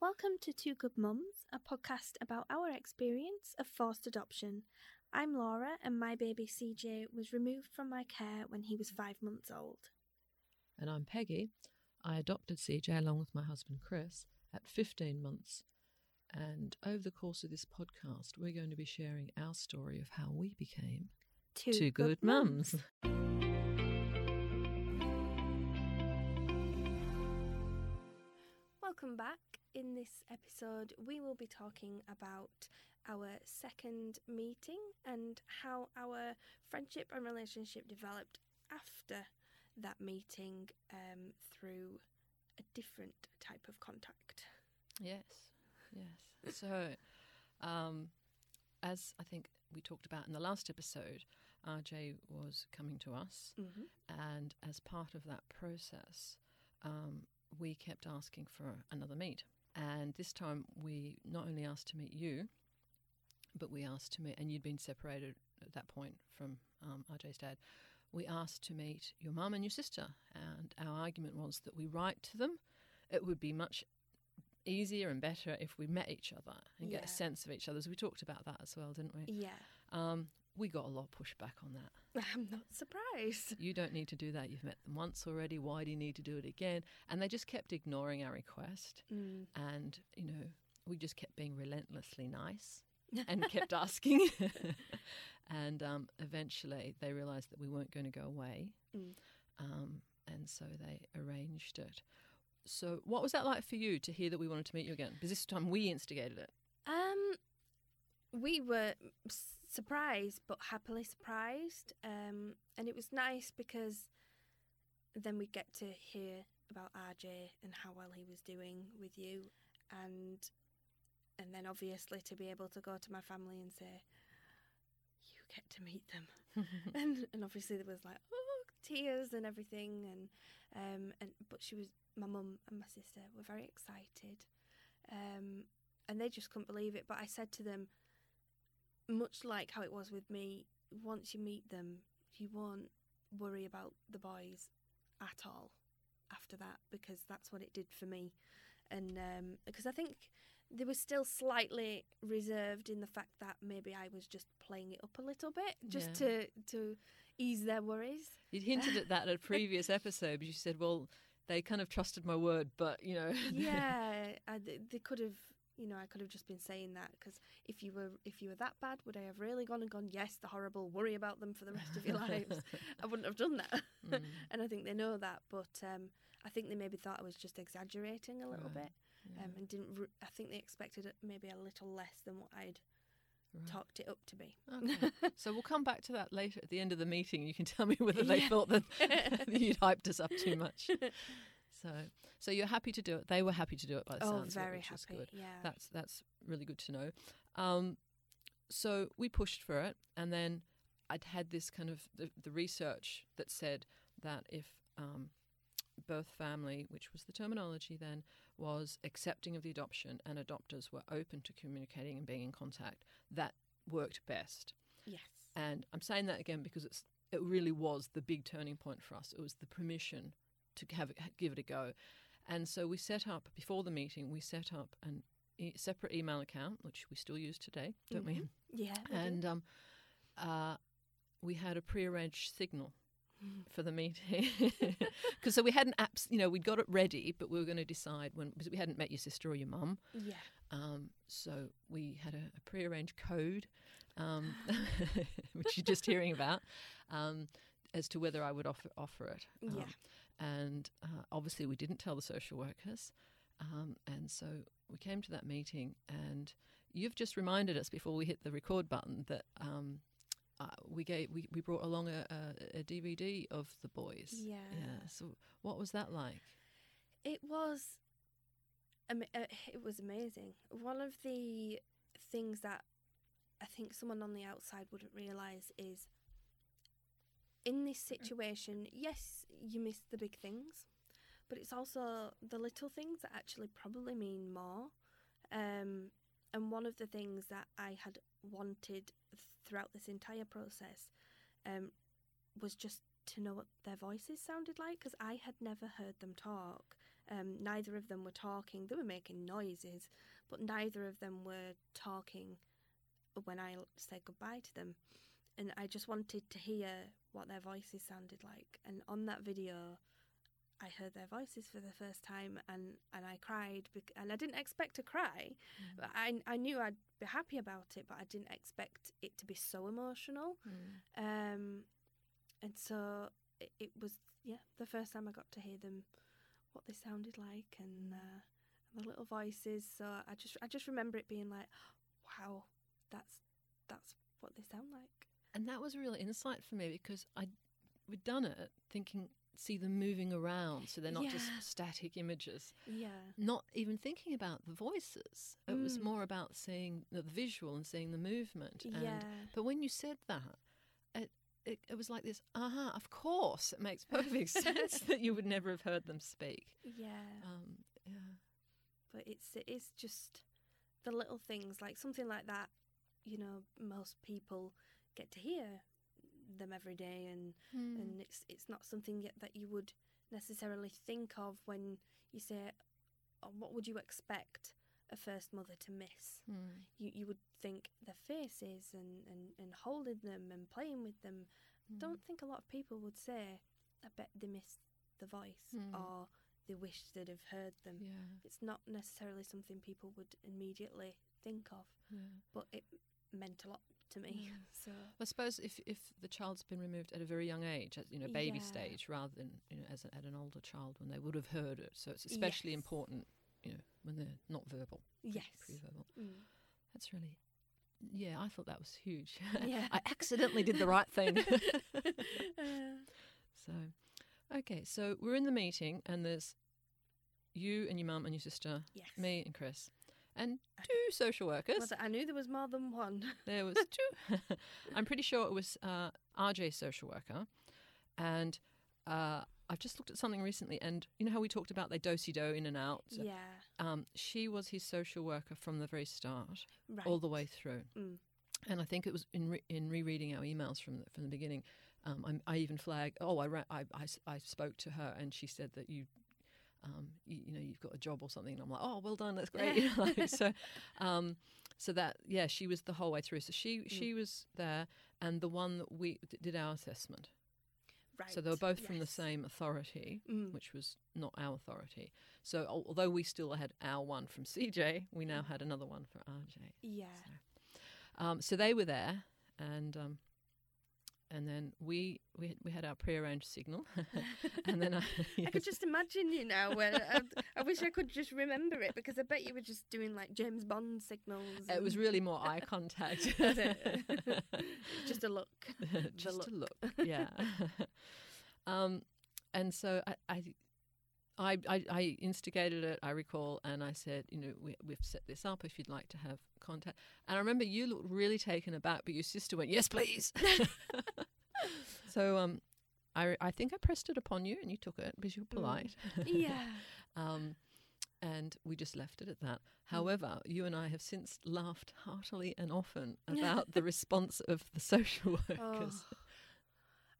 Welcome to Two Good Mums, a podcast about our experience of forced adoption. I'm Laura, and my baby CJ was removed from my care when he was five months old. And I'm Peggy. I adopted CJ along with my husband Chris at 15 months. And over the course of this podcast, we're going to be sharing our story of how we became Two, two good mums. Welcome back. In this episode, we will be talking about our second meeting and how our friendship and relationship developed after that meeting um, through a different type of contact. Yes, yes. So, um, as I think we talked about in the last episode, RJ was coming to us, Mm-hmm. and as part of that process, um, we kept asking for another meet. And this time, we not only asked to meet you, but we asked to meet, and you'd been separated at that point from um, RJ's dad. We asked to meet your mum and your sister, and our argument was that we write to them. It would be much easier and better if we met each other and get a sense of each other. So we talked about that as well, didn't we? Yeah, Um, we got a lot of pushback on that. I'm not surprised. You don't need to do that. You've met them once already. Why do you need to do it again? And they just kept ignoring our request. Mm. And, you know, we just kept being relentlessly nice and kept asking. and um, eventually they realized that we weren't going to go away. Mm. Um, and so they arranged it. So, what was that like for you to hear that we wanted to meet you again? Because this time we instigated it. We were surprised, but happily surprised. Um, and it was nice because then we get to hear about RJ and how well he was doing with you, and and then obviously to be able to go to my family and say, "You get to meet them," and and obviously there was like oh tears and everything, and um and but she was my mum and my sister were very excited, um and they just couldn't believe it. But I said to them, much like how it was with me, once you meet them, you won't worry about the boys at all after that because that's what it did for me. And um, because I think they were still slightly reserved in the fact that maybe I was just playing it up a little bit just Yeah. to to ease their worries. You'd hinted at that at a previous episode, but you said, well, they kind of trusted my word, but, you know. yeah, I, they could have. You know, I could have just been saying that because if you were if you were that bad, would I have really gone and gone? Yes, the horrible. Worry about them for the rest of your lives. I wouldn't have done that. Mm, and I think they know that, but um, I think they maybe thought I was just exaggerating a little Right, bit, yeah, um, and didn't. Re- I think they expected maybe a little less than what I'd right. talked it up to be. Okay. so we'll come back to that later at the end of the meeting. You can tell me whether they Yeah. thought that you'd hyped us up too much. So, so you're happy to do it. They were happy to do it by the oh, sounds of it, very which is happy. good. Yeah. That's that's really good to know. Um, so we pushed for it, and then I'd had this kind of the, the research that said that if um, birth family, which was the terminology then, was accepting of the adoption and adopters were open to communicating and being in contact, that worked best. yes. And I'm saying that again because it's it really was the big turning point for us. It was the permission to have give it a go. And so we set up before the meeting. We set up an e- separate email account, which we still use today, don't we? Mhm. Yeah. we do. And um, uh, we had a prearranged signal for the meeting because so we hadn't apps. You know, we'd got it ready, but we were going to decide when because we hadn't met your sister or your mum. yeah. Um, so we had a, a prearranged code, um, which you're just hearing about, um, as to whether I would offer offer it. Um, Yeah. And uh, obviously, we didn't tell the social workers, um, and so we came to that meeting. And you've just reminded us before we hit the record button that. Um, uh, we gave we, we brought along a, a, a DVD of the boys. Yeah. Yeah. So what was that like? It was, ama- uh, it was amazing. One of the things that I think someone on the outside wouldn't realise is, in this situation, yes, you miss the big things, but it's also the little things that actually probably mean more. Um, and one of the things that I had wanted throughout this entire process um, was just to know what their voices sounded like because I had never heard them talk. Um, neither of them were talking. They were making noises, but neither of them were talking when I said goodbye to them. And I just wanted to hear what their voices sounded like. And on that video, I heard their voices for the first time, and, and I cried. Bec- and I didn't expect to cry. But I I knew I'd be happy about it, but I didn't expect it to be so emotional. Mm. Um, and so it, it was yeah the first time I got to hear them, what they sounded like, and uh, the little voices. So I just I just remember it being like, wow, that's that's what they sound like. And that was a real insight for me because I we'd done it thinking see them moving around so they're not just static images. Yeah, Not even thinking about the voices. It was Mm. more about seeing the visual and seeing the movement. And, yeah, But when you said that, it, it it was like this. Aha! Of course, it makes perfect sense that you would never have heard them speak. yeah. Um, yeah. but it's it is just the little things like something like that you know most people get to hear them every day and Hmm. and it's it's not something yet that you would necessarily think of when you say oh, what would you expect a first mother to miss Hmm. you you would think their faces and and, and holding them and playing with them don't think a lot of people would say i bet they miss the voice Mm. or they wish they'd have heard them Yeah. it's not necessarily something people would immediately think of, Yeah. but it meant a lot to me. So I suppose if, if the child's been removed at a very young age, at you know baby Yeah. stage, rather than you know as a, at an older child when they would have heard it, so it's especially Yes. important, you know, when they're not verbal, yes, pre-verbal. Mm. That's really, yeah, I thought that was huge. Yeah. I accidentally did the right thing. So, okay, so we're in the meeting, and there's you and your mum and your sister, yes, me and Chris, and two social workers. Was it- I knew there was more than one. There was two. I'm pretty sure it was uh, RJ social worker, and uh, I've just looked at something recently, and you know how we talked about they dosey do in and out. yeah, Um, she was his social worker from the very start, right. all the way through. Mm. And I think it was in re- in rereading our emails from the, from the beginning. Um, I even flagged. Oh, I, ra- I, I I spoke to her, and she said that you. Um, you, you know, you've got a job or something. And I'm like, oh, well done, that's great. You know, like, so, um, so that yeah, she was the whole way through. So she she was there, and the one that we d- did our assessment. right. So they were both from the same authority, Mm. which was not our authority. So al- although we still had our one from CJ, we now had another one for RJ. Yeah, Um, so they were there, and um, and then we we we had our prearranged signal, and then I, I could just imagine you now. When I, I wish I could just remember it because I bet you were just doing like James Bond signals. it was really more eye contact, just a look. just look. a look, yeah. um, and so I. I I, I, I instigated it, I recall, and I said, you know, we, we've set this up if you'd like to have contact. And I remember you looked really taken aback, but your sister went, yes, please. so um, I, I think I pressed it upon you and you took it because you were Mm. polite. Yeah. Um, and we just left it at that. However, you and I have since laughed heartily and often about the response of the social workers. Oh,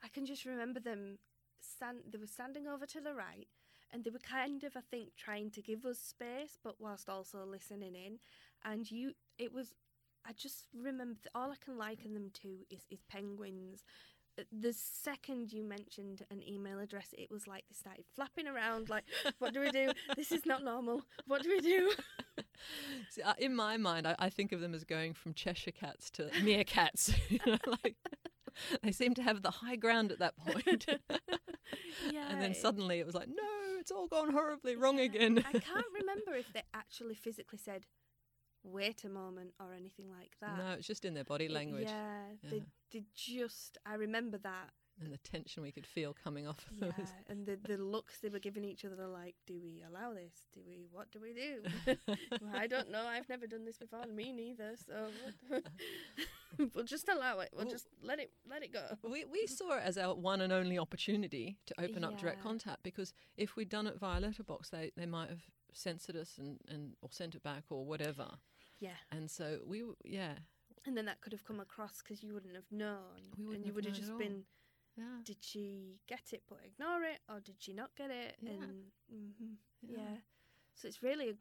I can just remember them. Stand, they were standing over to the right, and they were kind of, I think, trying to give us space, but whilst also listening in. And you, it was. I just remember all I can liken them to is, is penguins. Uh, The second you mentioned an email address, it was like they started flapping around, like, "What do we do? This is not normal. What do we do?" See, in my mind, I, I think of them as going from Cheshire cats to meerkats. you know, like they seem to have the high ground at that point. yeah. and then suddenly it was like, no, it's all gone horribly wrong Yeah, again. I can't remember if they actually physically said, wait a moment, or anything like that. no, it's just in their body It- language yeah, They, Yeah. they just, I remember that. and the tension we could feel coming off of Yeah. those. and the, the looks they were giving each other, like, do we allow this? Do we, what do we do? well, I don't know. I've never done this before. Me neither. So we'll just allow it. We'll Well- just let it, let it go. We, we saw it as our one and only opportunity to open up direct contact because if we'd done it via letterbox, they, they might have censored us and, and or sent it back or whatever. Yeah. And so we, w- yeah, And then that could have come across because you wouldn't have known. We wouldn't and you would have just been Yeah. did she get it but ignore it, or did she not get it? Yeah. And mhm, Yeah. yeah. so it's really a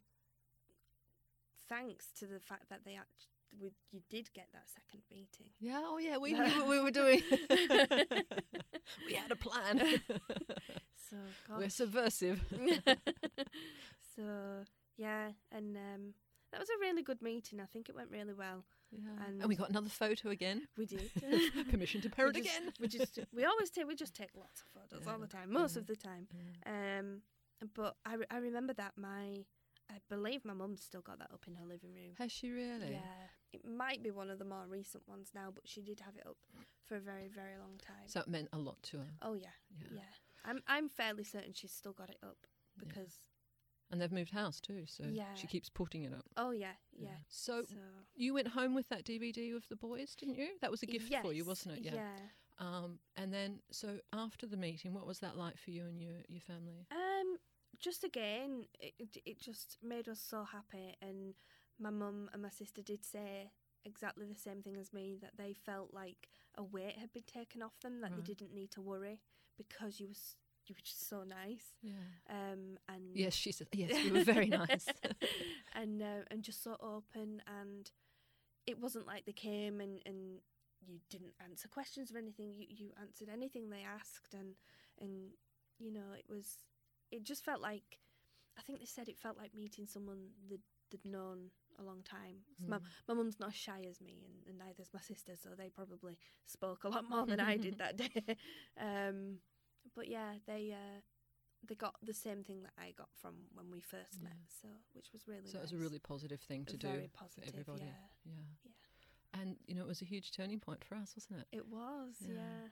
thanks to the fact that they actually we, you did get that second meeting. Yeah, oh yeah, we knew what we were doing. we had a plan. So We're subversive. so yeah, and um, that was a really good meeting. I think it went really well. Yeah. And- And, we got another photo again. We did. Permission to parrot we just, again. We just we always take we just take lots of photos all the time, most yeah. of the time. Yeah. Um, but I, re- I remember that my I believe my mum's still got that up in her living room. Has she really? Yeah, it might be one of the more recent ones now, but she did have it up for a very very long time. So it meant a lot to her. oh yeah, Yeah. yeah. I'm I'm fairly certain she's still got it up Yeah. because And they've moved house too, so Yeah. she keeps putting it up. oh yeah yeah. So So you went home with that DVD of the boys, didn't you? That was a gift for you, wasn't it? Yeah. yeah. Um, and then, so after the meeting, what was that like for you and your your family? Um, just again, it it- it just made us so happy, and my mum and my sister did say exactly the same thing as me that they felt like a weight had been taken off them, that Right. they didn't need to worry because you was you were just so nice. Yeah. Um, and Yes, she said. Yes, we were very nice. and uh, and just so open, and it wasn't like they came and and you didn't answer questions or anything. You you answered anything they asked, and and you know it was it just felt like I think they said it felt like meeting someone that they'd known a long time. My Mm. my mum's not as shy as me, and, and neither's my sister, so they probably spoke a lot more than I did that day. Um, but yeah, they uh, they got the same thing that I got from when we first Yeah. met, so which was really so it was a really positive thing to very do positive. for everybody. Yeah, Yeah. Yeah. And you know, it was a huge turning point for us, wasn't it? it was. Yeah. Yeah.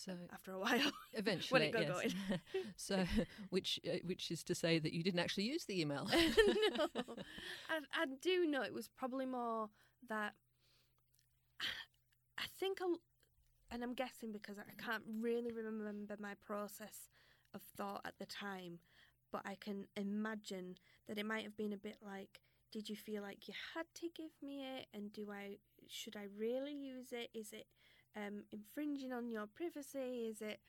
So After a while, eventually, it got yes. so, which uh, which is to say that you didn't actually use the email. no, I, I do know it was probably more that I think, i and I'm guessing because I can't really remember my process of thought at the time, but I can imagine that it might have been a bit like, did you feel like you had to give me it, and do I should I really use it? Is it um, infringing on your privacy? Is it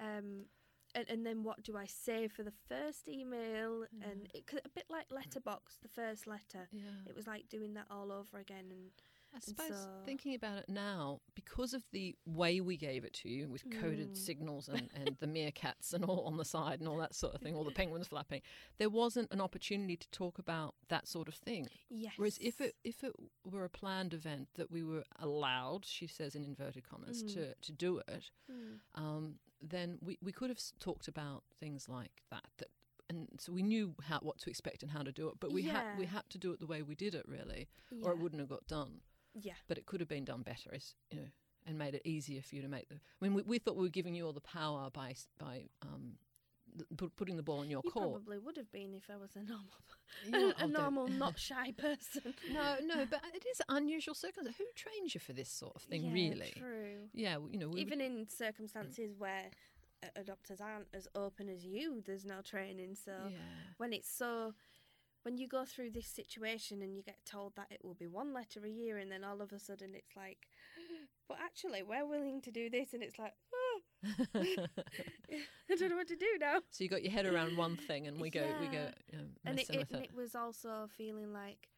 um, and, and then what do I say for the first email? And it, a bit like letterbox, the first letter. yeah. It was like doing that all over again. And I suppose so- thinking about it now, because of the way we gave it to you with coded Mm. signals and, and the meerkats and all on the side and all that sort of thing, all the penguins flapping, there wasn't an opportunity to talk about that sort of thing. yes, Whereas if it if it were a planned event that we were allowed, she says in inverted commas, Mhm. to, to do it, Mm. um, then we, we could have talked about things like that. That and so we knew how what to expect and how to do it, but we had we had to do it the way we did it really, yeah. or it wouldn't have got done yeah, but it could have been done better, as you know, and made it easier for you to make the. I mean, we, we thought we were giving you all the power by by um, putting the ball in your you court. probably would have been if I was a normal, Yeah, a I'll normal, not shy person. No, no, but it is unusual circumstances. Who trains you for this sort of thing, Yeah, really? True. Yeah, you know, we Even in circumstances where uh, adopters aren't as open as you, there's no training. So yeah. when it's so when you go through this situation and you get told that it will be one letter a year and then all of a sudden it's like but actually we're willing to do this and it's like oh, I don't know what to do now so you got your head around one thing, and we go, we go, Yeah. um, and it, it, and it. it was also feeling like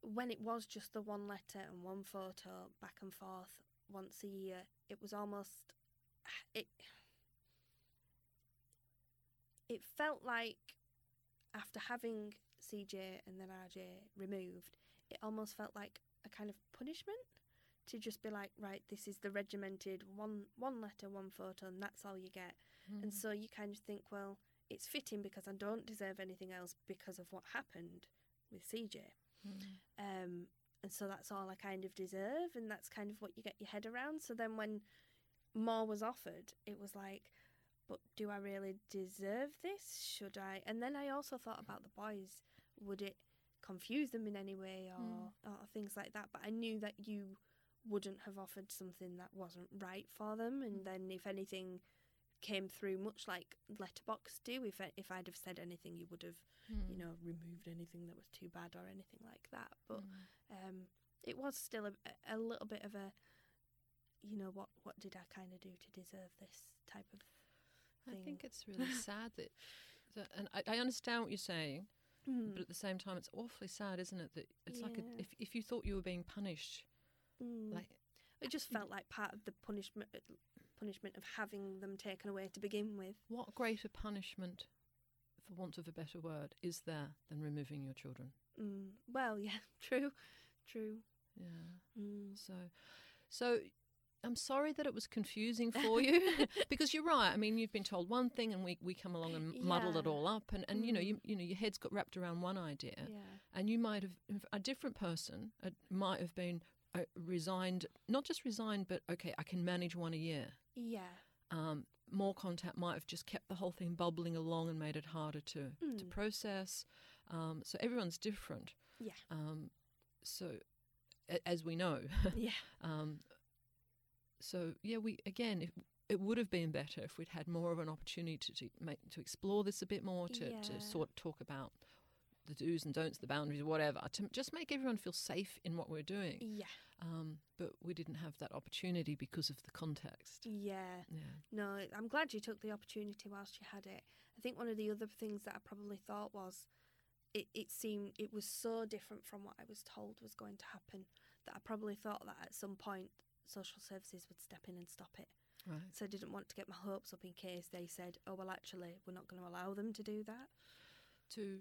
when it was just the one letter and one photo back and forth once a year it was almost it it felt like after having CJ and then RJ removed it almost felt like a kind of punishment to just be like right this is the regimented one one letter one photo and that's all you get and Mm. so you kind of think, well, it's fitting because I don't deserve anything else because of what happened with CJ. Mm. Um, and so that's all I kind of deserve, and that's kind of what you get your head around. So then when more was offered, it was like, but do I really deserve this? Should I? And then I also thought about the boys. Would it confuse them in any way or, or things like that? But I knew that you wouldn't have offered something that wasn't right for them, and then if anything came through, much like Letterbox do, if I, if I'd have said anything, you would have you Mm. know, removed anything that was too bad or anything like that. But Mm. um, it was still a, a little bit of a you know, what what did I kind of do to deserve this type of I think it's really sad that, that and I, I understand what you're saying, Mm, but at the same time, it's awfully sad, isn't it? That it's like a, if if you thought you were being punished, mm. like it just felt like part of the punishment punishment of having them taken away to begin with. what greater punishment, for want of a better word, is there than removing your children? Mm. Well, yeah, true, true. Yeah. Mm. So, so I'm sorry that it was confusing for you because you're right. I mean, you've been told one thing, and we, we come along and muddle it all up, and, and you know Mm. you you know your head's got wrapped around one idea, Yeah. and you might have a different person uh, might have been uh, resigned, not just resigned, but okay, I can manage one a year. Yeah. Um, more contact might have just kept the whole thing bubbling along and made it harder to to Mm. process. Um, so everyone's different. Yeah. Um, so, a- as we know, Yeah. um, so yeah, we again, if, it would have been better if we'd had more of an opportunity to to, make, to explore this a bit more, to, Yeah. to sort talk about the do's and don'ts, the boundaries, whatever, to just make everyone feel safe in what we're doing. Yeah. Um, but we didn't have that opportunity because of the context. Yeah. Yeah. No, I'm glad you took the opportunity whilst you had it. I think one of the other things that I probably thought was it, it seemed it was so different from what I was told was going to happen that I probably thought that at some point social services would step in and stop it. Right. So I didn't want to get my hopes up in case they said, oh, well, actually, we're not going to allow them to do that. To,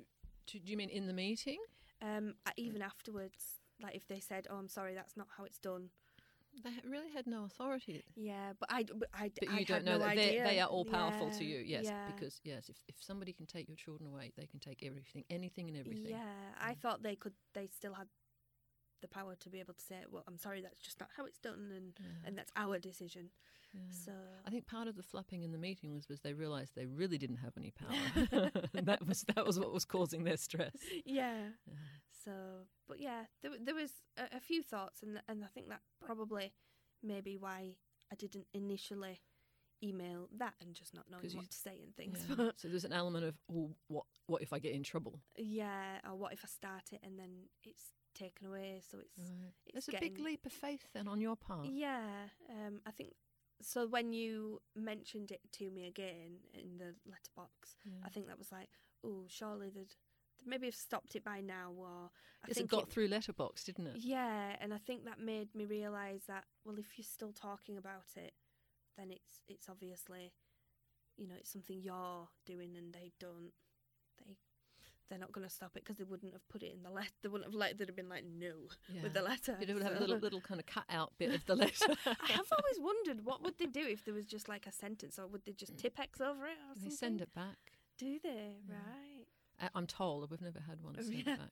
to do you mean in the meeting? Um, I- even afterwards, like if they said, oh, I'm sorry, that's not how it's done. They really had no authority. Yeah, but I, but I, But I you don't know no that they they are all powerful to you. Yes, yeah. because yes, if if somebody can take your children away, they can take everything, anything and everything. Yeah, I Mm. thought they could. They still had the power to be able to say, "Well, I'm sorry, that's just not how it's done," and Yeah, and that's our decision. yeah. So I think part of the flapping in the meeting was was they realised they really didn't have any power, and that was that was what was causing their stress. yeah. Yeah. So, but yeah, there there was a, a few thoughts, and and I think that probably maybe why I didn't initially email that and just not knowing 'Cause you- what to say and things. Yeah. So there's an element of oh, what what if I get in trouble? yeah, or what if I start it and then it's taken away? So it's Right. it's There's a big leap of faith then on your part. Yeah, um, I think so. When you mentioned it to me again in the letterbox, Yeah. I think that was like, oh, surely they'd, maybe have stopped it by now, or I Yes, it think got through letterbox, didn't it? Yeah, and I think that made me realise that well, if you're still talking about it, then it's it's obviously, you know, it's something you're doing and they don't. They they're not going to stop it because they wouldn't have put it in the letter. They wouldn't have let. They'd have been like no Yeah. with the letter. It would have a little little kind of cut out bit of the letter. I have always wondered what would they do if there was just like a sentence, or would they just Tipp-Ex over it, or they send it back. Do they? Yeah. Right. I- I'm told we've never had one sent yeah. back.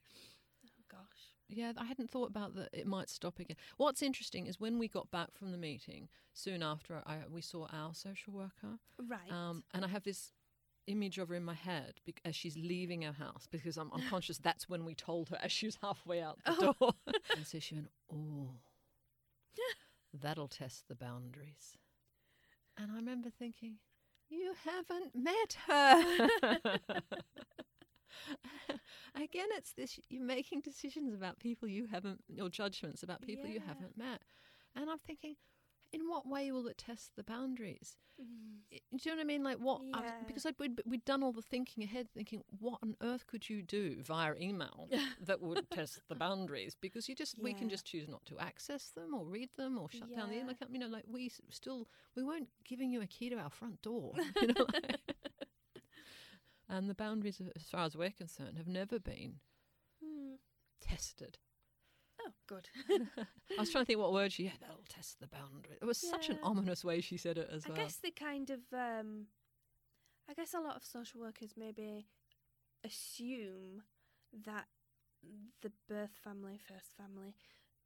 Oh gosh. Yeah, I hadn't thought about that. It might stop again. What's interesting is when we got back from the meeting, soon after I, we saw our social worker, Right. um, and I have this image of her in my head as she's leaving our house because I'm, I'm conscious that's when we told her as she was halfway out the Oh. door. and so she went, "Oh, that'll test the boundaries." And I remember thinking, "You haven't met her." Again, it's this you're making decisions about people you haven't, your judgments about people you haven't met. And I'm thinking, in what way will it test the boundaries? Mm. Do you know what I mean? Like what? I was- because I'd, we'd, we'd done all the thinking ahead, thinking, what on earth could you do via email that would test the boundaries? Because you just we can just choose not to access them or read them or shut down the email account. You know, like we still we weren't giving you a key to our front door. You know, like- and the boundaries, as far as we're concerned, have never been Hmm. tested. Good. I was trying to think what word she had. That'll test the boundary. It was such an ominous way she said it as I well. I guess they kind of. Um, I guess a lot of social workers maybe assume that the birth family, first family,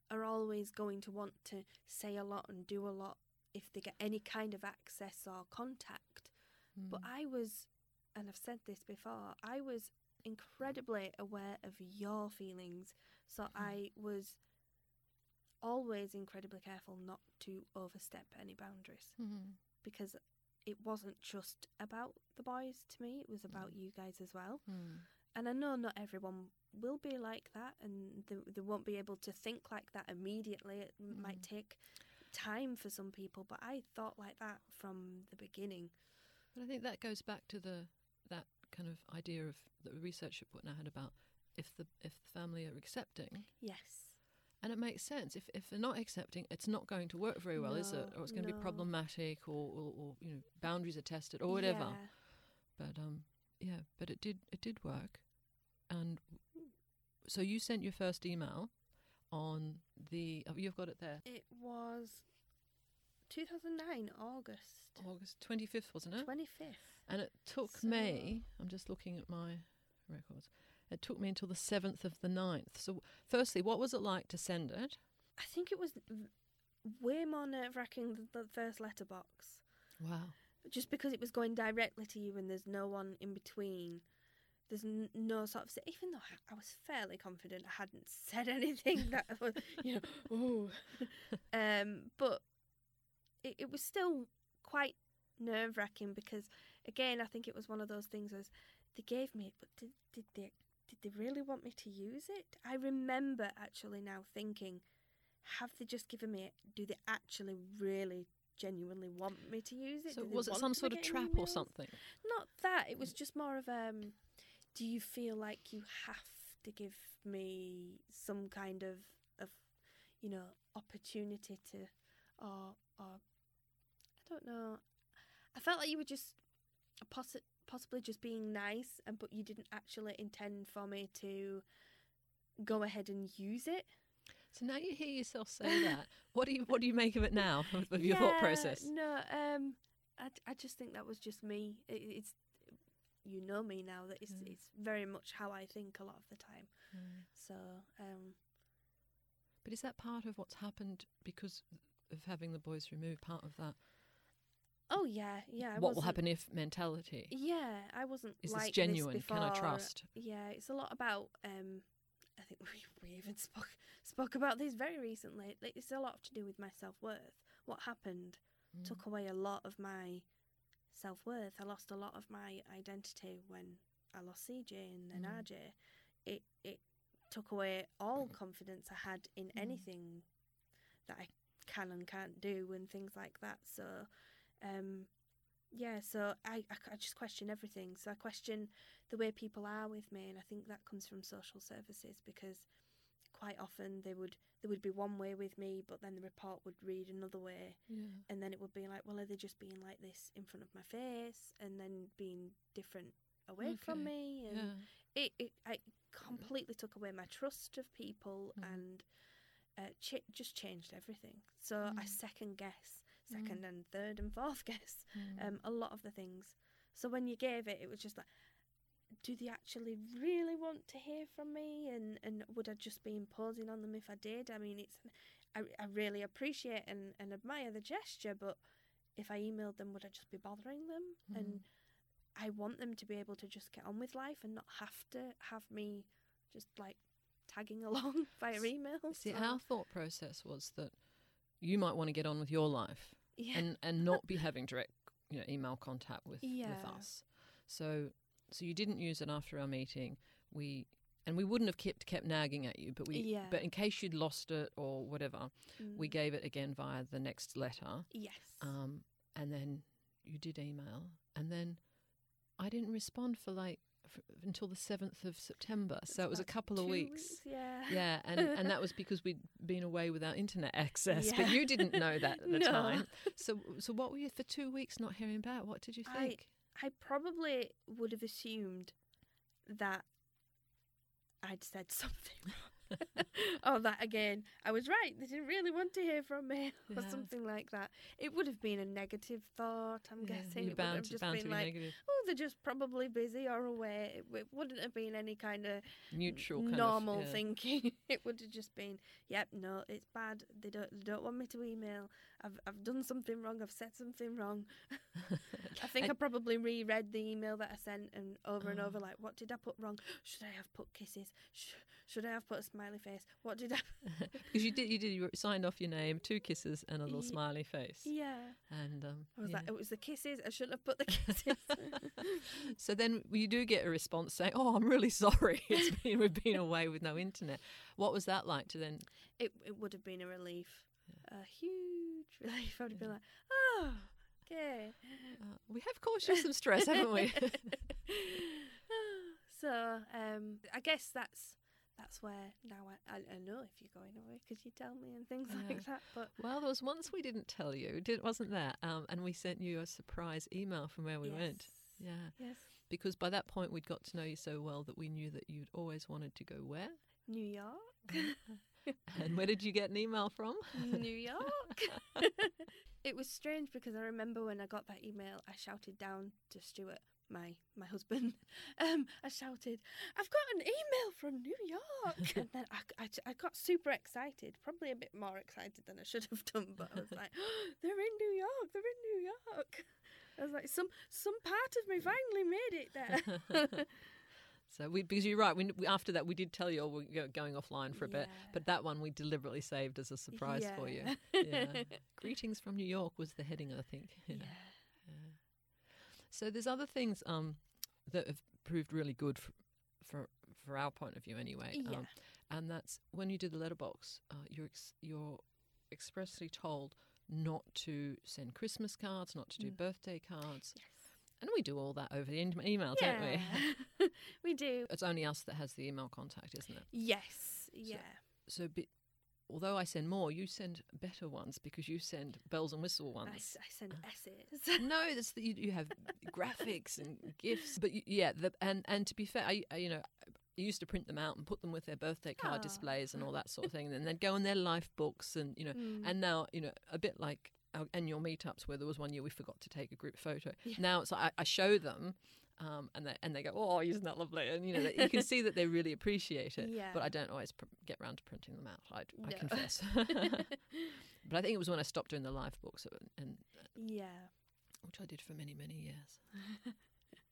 are always going to want to say a lot and do a lot if they get any kind of access or contact. But Mm. I was, and I've said this before, I was incredibly aware of your feelings. So I was always incredibly careful not to overstep any boundaries Mhm. because it wasn't just about the boys to me, it was about you guys as well. Mm. And I know not everyone will be like that and they, they won't be able to think like that immediately. It m might Mm. take time for some people, but I thought like that from the beginning. But I think that goes back to the that kind of idea of the research you put out about if the if the family are accepting, Yes. and it makes sense. If if they're not accepting, it's not going to work very well, is it? Or it's going to be problematic, or, or, or you know boundaries are tested, or whatever. Yeah. But um, yeah, but it did it did work, and so you sent your first email on the oh, you've got it there It was 2009 August August twenty fifth, wasn't it? 25th. And it took So- me, I'm just looking at my records, it took me until the 7th of the 9th. So, firstly, what was it like to send it? I think it was way more nerve wracking than the first letterbox. Wow. Just because it was going directly to you and there's no one in between. There's no sort of. Even though I- was fairly confident I hadn't said anything that was, you know, oh. um, but it, it was still quite nerve wracking because, again, I think it was one of those things as they gave me it, but did, did they did they really want me to use it? I remember actually now thinking, have they just given me it? Do they actually really genuinely want me to use it? So, was it some sort of trap or something? Not that. It was just more of um. Do you feel like you have to give me some kind of of, you know, opportunity to, or or, I don't know. I felt like you were just a possi- possibly just being nice, and but you didn't actually intend for me to go ahead and use it. So now you hear yourself say that. What do you what do you make of it now of your thought process? No, um, I, I just think that was just me. It, it's you know me now that it's Mm. it's very much how I think a lot of the time. Mm. So um, But is that part of what's happened because of having the boys removed? Part of that. Oh yeah, yeah. I what will happen if mentality? Yeah, I wasn't. Is like this genuine? Can I trust? Yeah, it's a lot about. Um, I think we, we even spoke spoke about this very recently. It's a lot to do with my self worth. What happened Mm. took away a lot of my self worth. I lost a lot of my identity when I lost CJ and then Mm. RJ. It it took away all confidence I had in Mm. anything that I can and can't do and things like that. So, um, yeah. So I, I I just question everything. So I question the way people are with me, and I think that comes from social services because quite often they would there would be one way with me, but then the report would read another way Yeah. and then it would be like, well, are they just being like this in front of my face, and then being different away from me, and Yeah. it, it I completely took away my trust of people Mm. and uh, ch- just changed everything. So I Mm. second guess, Mm. second and third and fourth guess Mm. um, a lot of the things. So when you gave it, it was just like, do they actually really want to hear from me? And, and would I just be imposing on them if I did? I mean, it's I, I really appreciate and, and admire the gesture, but if I emailed them, would I just be bothering them? Mm. And I want them to be able to just get on with life and not have to have me just like tagging along via email. See, So, our thought process was that you might want to get on with your life yeah, and and not be having direct you know email contact with with us. So so you didn't use it after our meeting. We and we wouldn't have kept kept nagging at you, but we Yeah. but in case you'd lost it or whatever, we Mm, gave it again via the next letter. yes, Um, and then you did email, and then I didn't respond for like f- until the seventh of September. So it was a couple of two weeks. Yeah, Yeah, and, and that was because we'd been away without internet access, but you didn't know that at the No. time. So, so what were you for two weeks not hearing back? What did you I- think? I probably would have assumed that I'd said something. oh, that again. I was right. They didn't really want to hear from me, or something like that. It would have been a negative thought. I'm Yeah, guessing it would have just been be like, negative, "Oh, they're just probably busy or away." It, it wouldn't have been any kind of neutral, kind normal of, yeah. thinking. it would have just been, "Yep, no, it's bad. They don't they don't want me to email. I've I've done something wrong. I've said something wrong." I think And- I probably reread the email that I sent and over and Oh. over, like, what did I put wrong? Should I have put kisses? Sh- should I have put a smiley face? What did I? because you did, you did, you signed off your name, two kisses, and a little smiley face, Yeah, and um, I was yeah. like, it was the kisses. I shouldn't have put the kisses. so then you do get a response saying, "Oh, I'm really sorry. It's been we've been away with no internet." What was that like to then? it it would have been a relief, a huge relief. I'd be like, oh, okay. Uh, we have caused you some stress, haven't we? so um, I guess that's that's where now I, I, know if you're going away because you tell me and things Yeah. like that. But well, there was once we didn't tell you, did, wasn't there? Um, and we sent you a surprise email from where we went. Yeah. Yes. Because by that point, we'd got to know you so well that we knew that you'd always wanted to go where? New York. And where did you get an email from? New York. it was strange because I remember when I got that email, I shouted down to Stuart, my my husband. Um, I shouted, "I've got an email from New York!" and then I, I, I got super excited, probably a bit more excited than I should have done. But I was like, oh, "They're in New York! They're in New York!" I was like, "Some some part of me finally made it there." So we, because you're right, we, we, after that we did tell you, all we're going offline for a bit, but that one we deliberately saved as a surprise for you. Yeah. Yeah. Greetings from New York was the heading, I think. Yeah. yeah. Yeah. So there's other things um, that have proved really good for, for for our point of view, anyway. Yeah. Um, and that's when you do the letterbox, uh, you're ex- you're expressly told not to send Christmas cards, not to do Mm. birthday cards, Yes. And we do all that over the em- email, don't we? We do. It's only us that has the email contact, isn't it? Yes. Yeah. So, bi- although I send more, you send better ones because you send bells and whistle I, ones. s- I send essays. no, that's the, you, you have graphics and gifts, but you, yeah, the, and and to be fair, I, I you know. I used to print them out and put them with their birthday card Aw. displays and all that sort of thing, and then they'd go in their life books and you know. Mm. And now you know a bit like our annual meetups where there was one year we forgot to take a group photo. Yeah. Now it's like I, I show them, um, and they and they go, "Oh, isn't that lovely?" And you know you can see that they really appreciate it. Yeah. But I don't always pr- get round to printing them out. I, I confess. but I think it was when I stopped doing the life books, and, and yeah. which I did for many many years.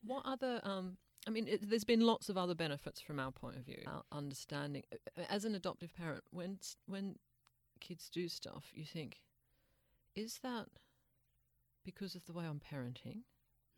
what other? Um, I mean, it, there's been lots of other benefits from our point of view. Our understanding as an adoptive parent, when s- when kids do stuff, you think, is that because of the way I'm parenting?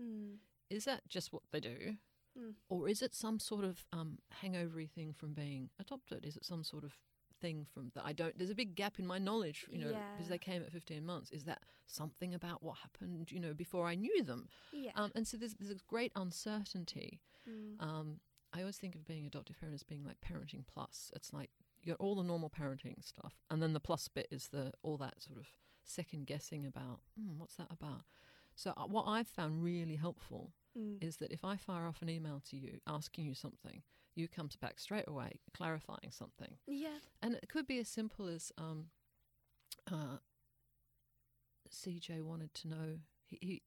Mm. Is that just what they do? Mm. Or is it some sort of um, hangovery thing from being adopted? Is it some sort of thing from that I don't? There's a big gap in my knowledge, you know, because Yeah. they came at 15 months. Is that something about what happened, you know, before I knew them? Yeah. Um, and so there's, there's a great uncertainty. Mm. Um, I always think of being adoptive parent as being like parenting plus. It's like you got all the normal parenting stuff, and then the plus bit is the all that sort of second guessing about hmm, what's that about. So uh, what I've found really helpful Mm. is that if I fire off an email to you asking you something, you comes back straight away clarifying something, yeah. and it could be as simple as um, uh, CJ wanted to know he, he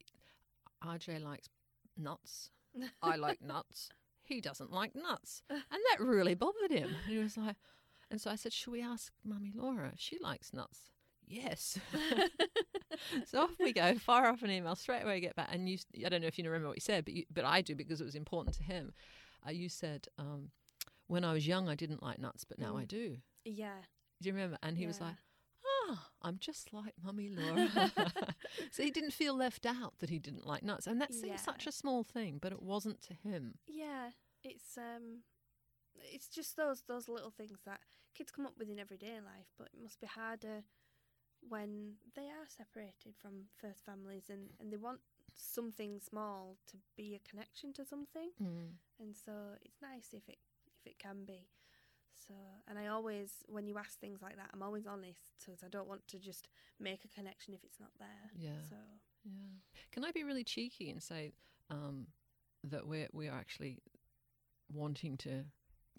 RJ likes nuts. I like nuts. He doesn't like nuts, and that really bothered him. And he was like, and so I said, "Should we ask Mummy Laura? She likes nuts." Yes. so off we go. Fire off an email straight away. Get back, and you. I don't know if you remember what you said, but you, but I do because it was important to him. Uh, you said, um, "When I was young, I didn't like nuts, but now I Mm. do." Yeah. Do you remember? And he was like, "Ah, I'm just like Mummy Laura." so he didn't feel left out that he didn't like nuts, and that seems such a small thing, but it wasn't to him. Yeah. It's um it's just those those little things that kids come up with in everyday life, but it must be harder when they are separated from first families and, and they want something small to be a connection to something. and so it's nice if it if it can be so and i always when you ask things like that i'm always honest because i don't want to just make a connection if it's not there Yeah. so Yeah. Can I be really cheeky and say um, that we're we are actually wanting to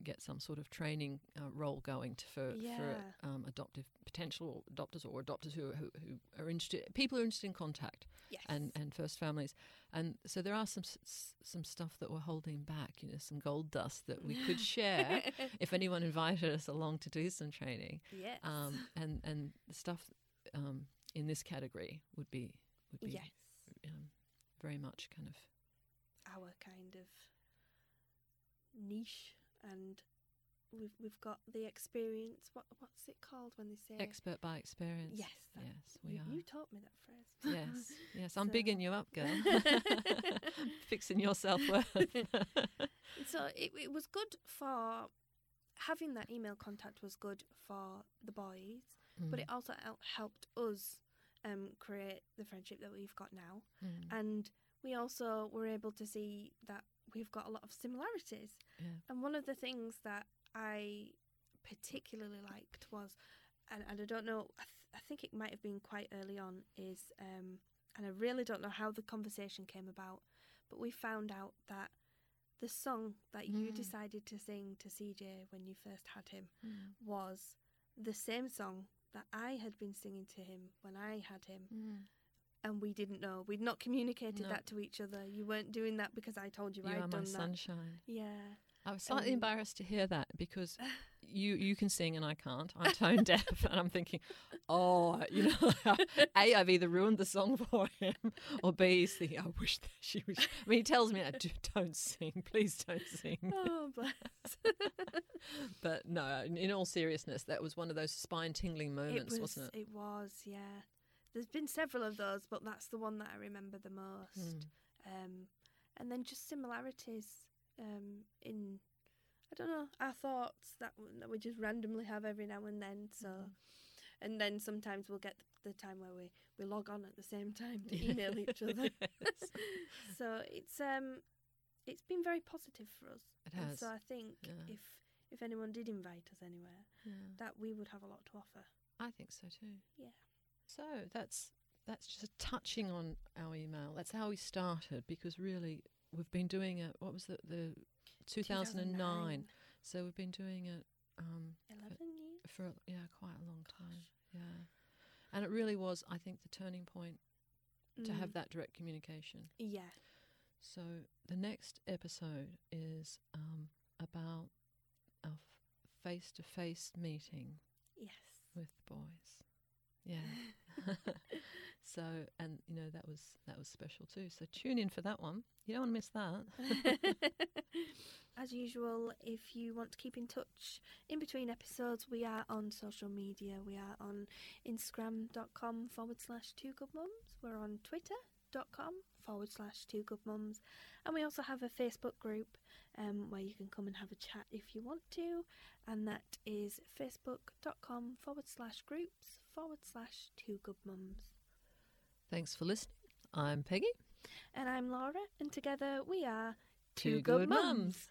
get some sort of training uh, role going to, for Yeah. for um, adoptive potential adopters or adopters who, who who are interested people who are interested in contact yes. and and first families. And so there are some some stuff that we're holding back you know some gold dust that we could share if anyone invited us along to do some training. Yes. Um, and and the stuff um, in this category would be would be yes. um, very much kind of our kind of niche and we've we've got the experience what what's it called when they say expert by experience. yes that, yes, we you, are. you taught me that phrase yes, yes, I'm So- bigging you up, girl. Fixing your self worth. so it, it was good for having that email contact was good for the boys but Mm. it also helped us um, create the friendship that we've got now. Mm. And we also were able to see that we've got a lot of similarities. Yeah. And one of the things that I particularly liked was, and, and I don't know, I, th- I think it might have been quite early on, is, um, and I really don't know how the conversation came about, but we found out that the song that you Mm. decided to sing to CJ when you first had him Mm. was the same song that I had been singing to him when I had him, Mm. And we didn't know. We'd not communicated No. that to each other. You weren't doing that because I told you, You I'd are my done that. sunshine. Yeah. I was slightly Um, embarrassed to hear that because you you can sing and I can't. I'm tone deaf, and I'm thinking, oh, you know, a I've either ruined the song for him, or b he's thinking, I wish that she was. I mean, he tells me, "Do- don't sing, please don't sing. Oh, bless. But no, in- all seriousness, that was one of those spine tingling moments, was. wasn't it? It was. Yeah. There's been several of those, but that's the one that I remember the most. Mm. Um, and then just similarities um, in, I don't know, our thoughts that that we just randomly have every now and then. So, Mhm. and then sometimes we'll get the, the time where we we log on at the same time to email each other. Yes. so it's um, it's been very positive for us. It And so I think Yeah. if if anyone did invite us anywhere, Yeah. that we would have a lot to offer. I think so too. Yeah. So that's that's just touching on our email. That's how we started because really we've been doing it. What was the the 2009? So we've been doing it um, Eleven years. for yeah quite a long time. Yeah, and it really was I think the turning point to have Mm. that direct communication. Yeah. So the next episode is um, about our face to face meeting Yes. with the boys. Yeah. so and you know that was that was special too. So tune in for that one. You don't want to miss that. As usual, if you want to keep in touch in between episodes, we are on social media. We are on Instagram.com forward slash two good mums. We're on Twitter.com forward slash two good mums. And we also have a Facebook group um, where you can come and have a chat if you want to. And that is facebook.com forward slash groups forward slash two good mums. Thanks for listening. I'm Peggy. And I'm Laura, and together we are Two Good Mums.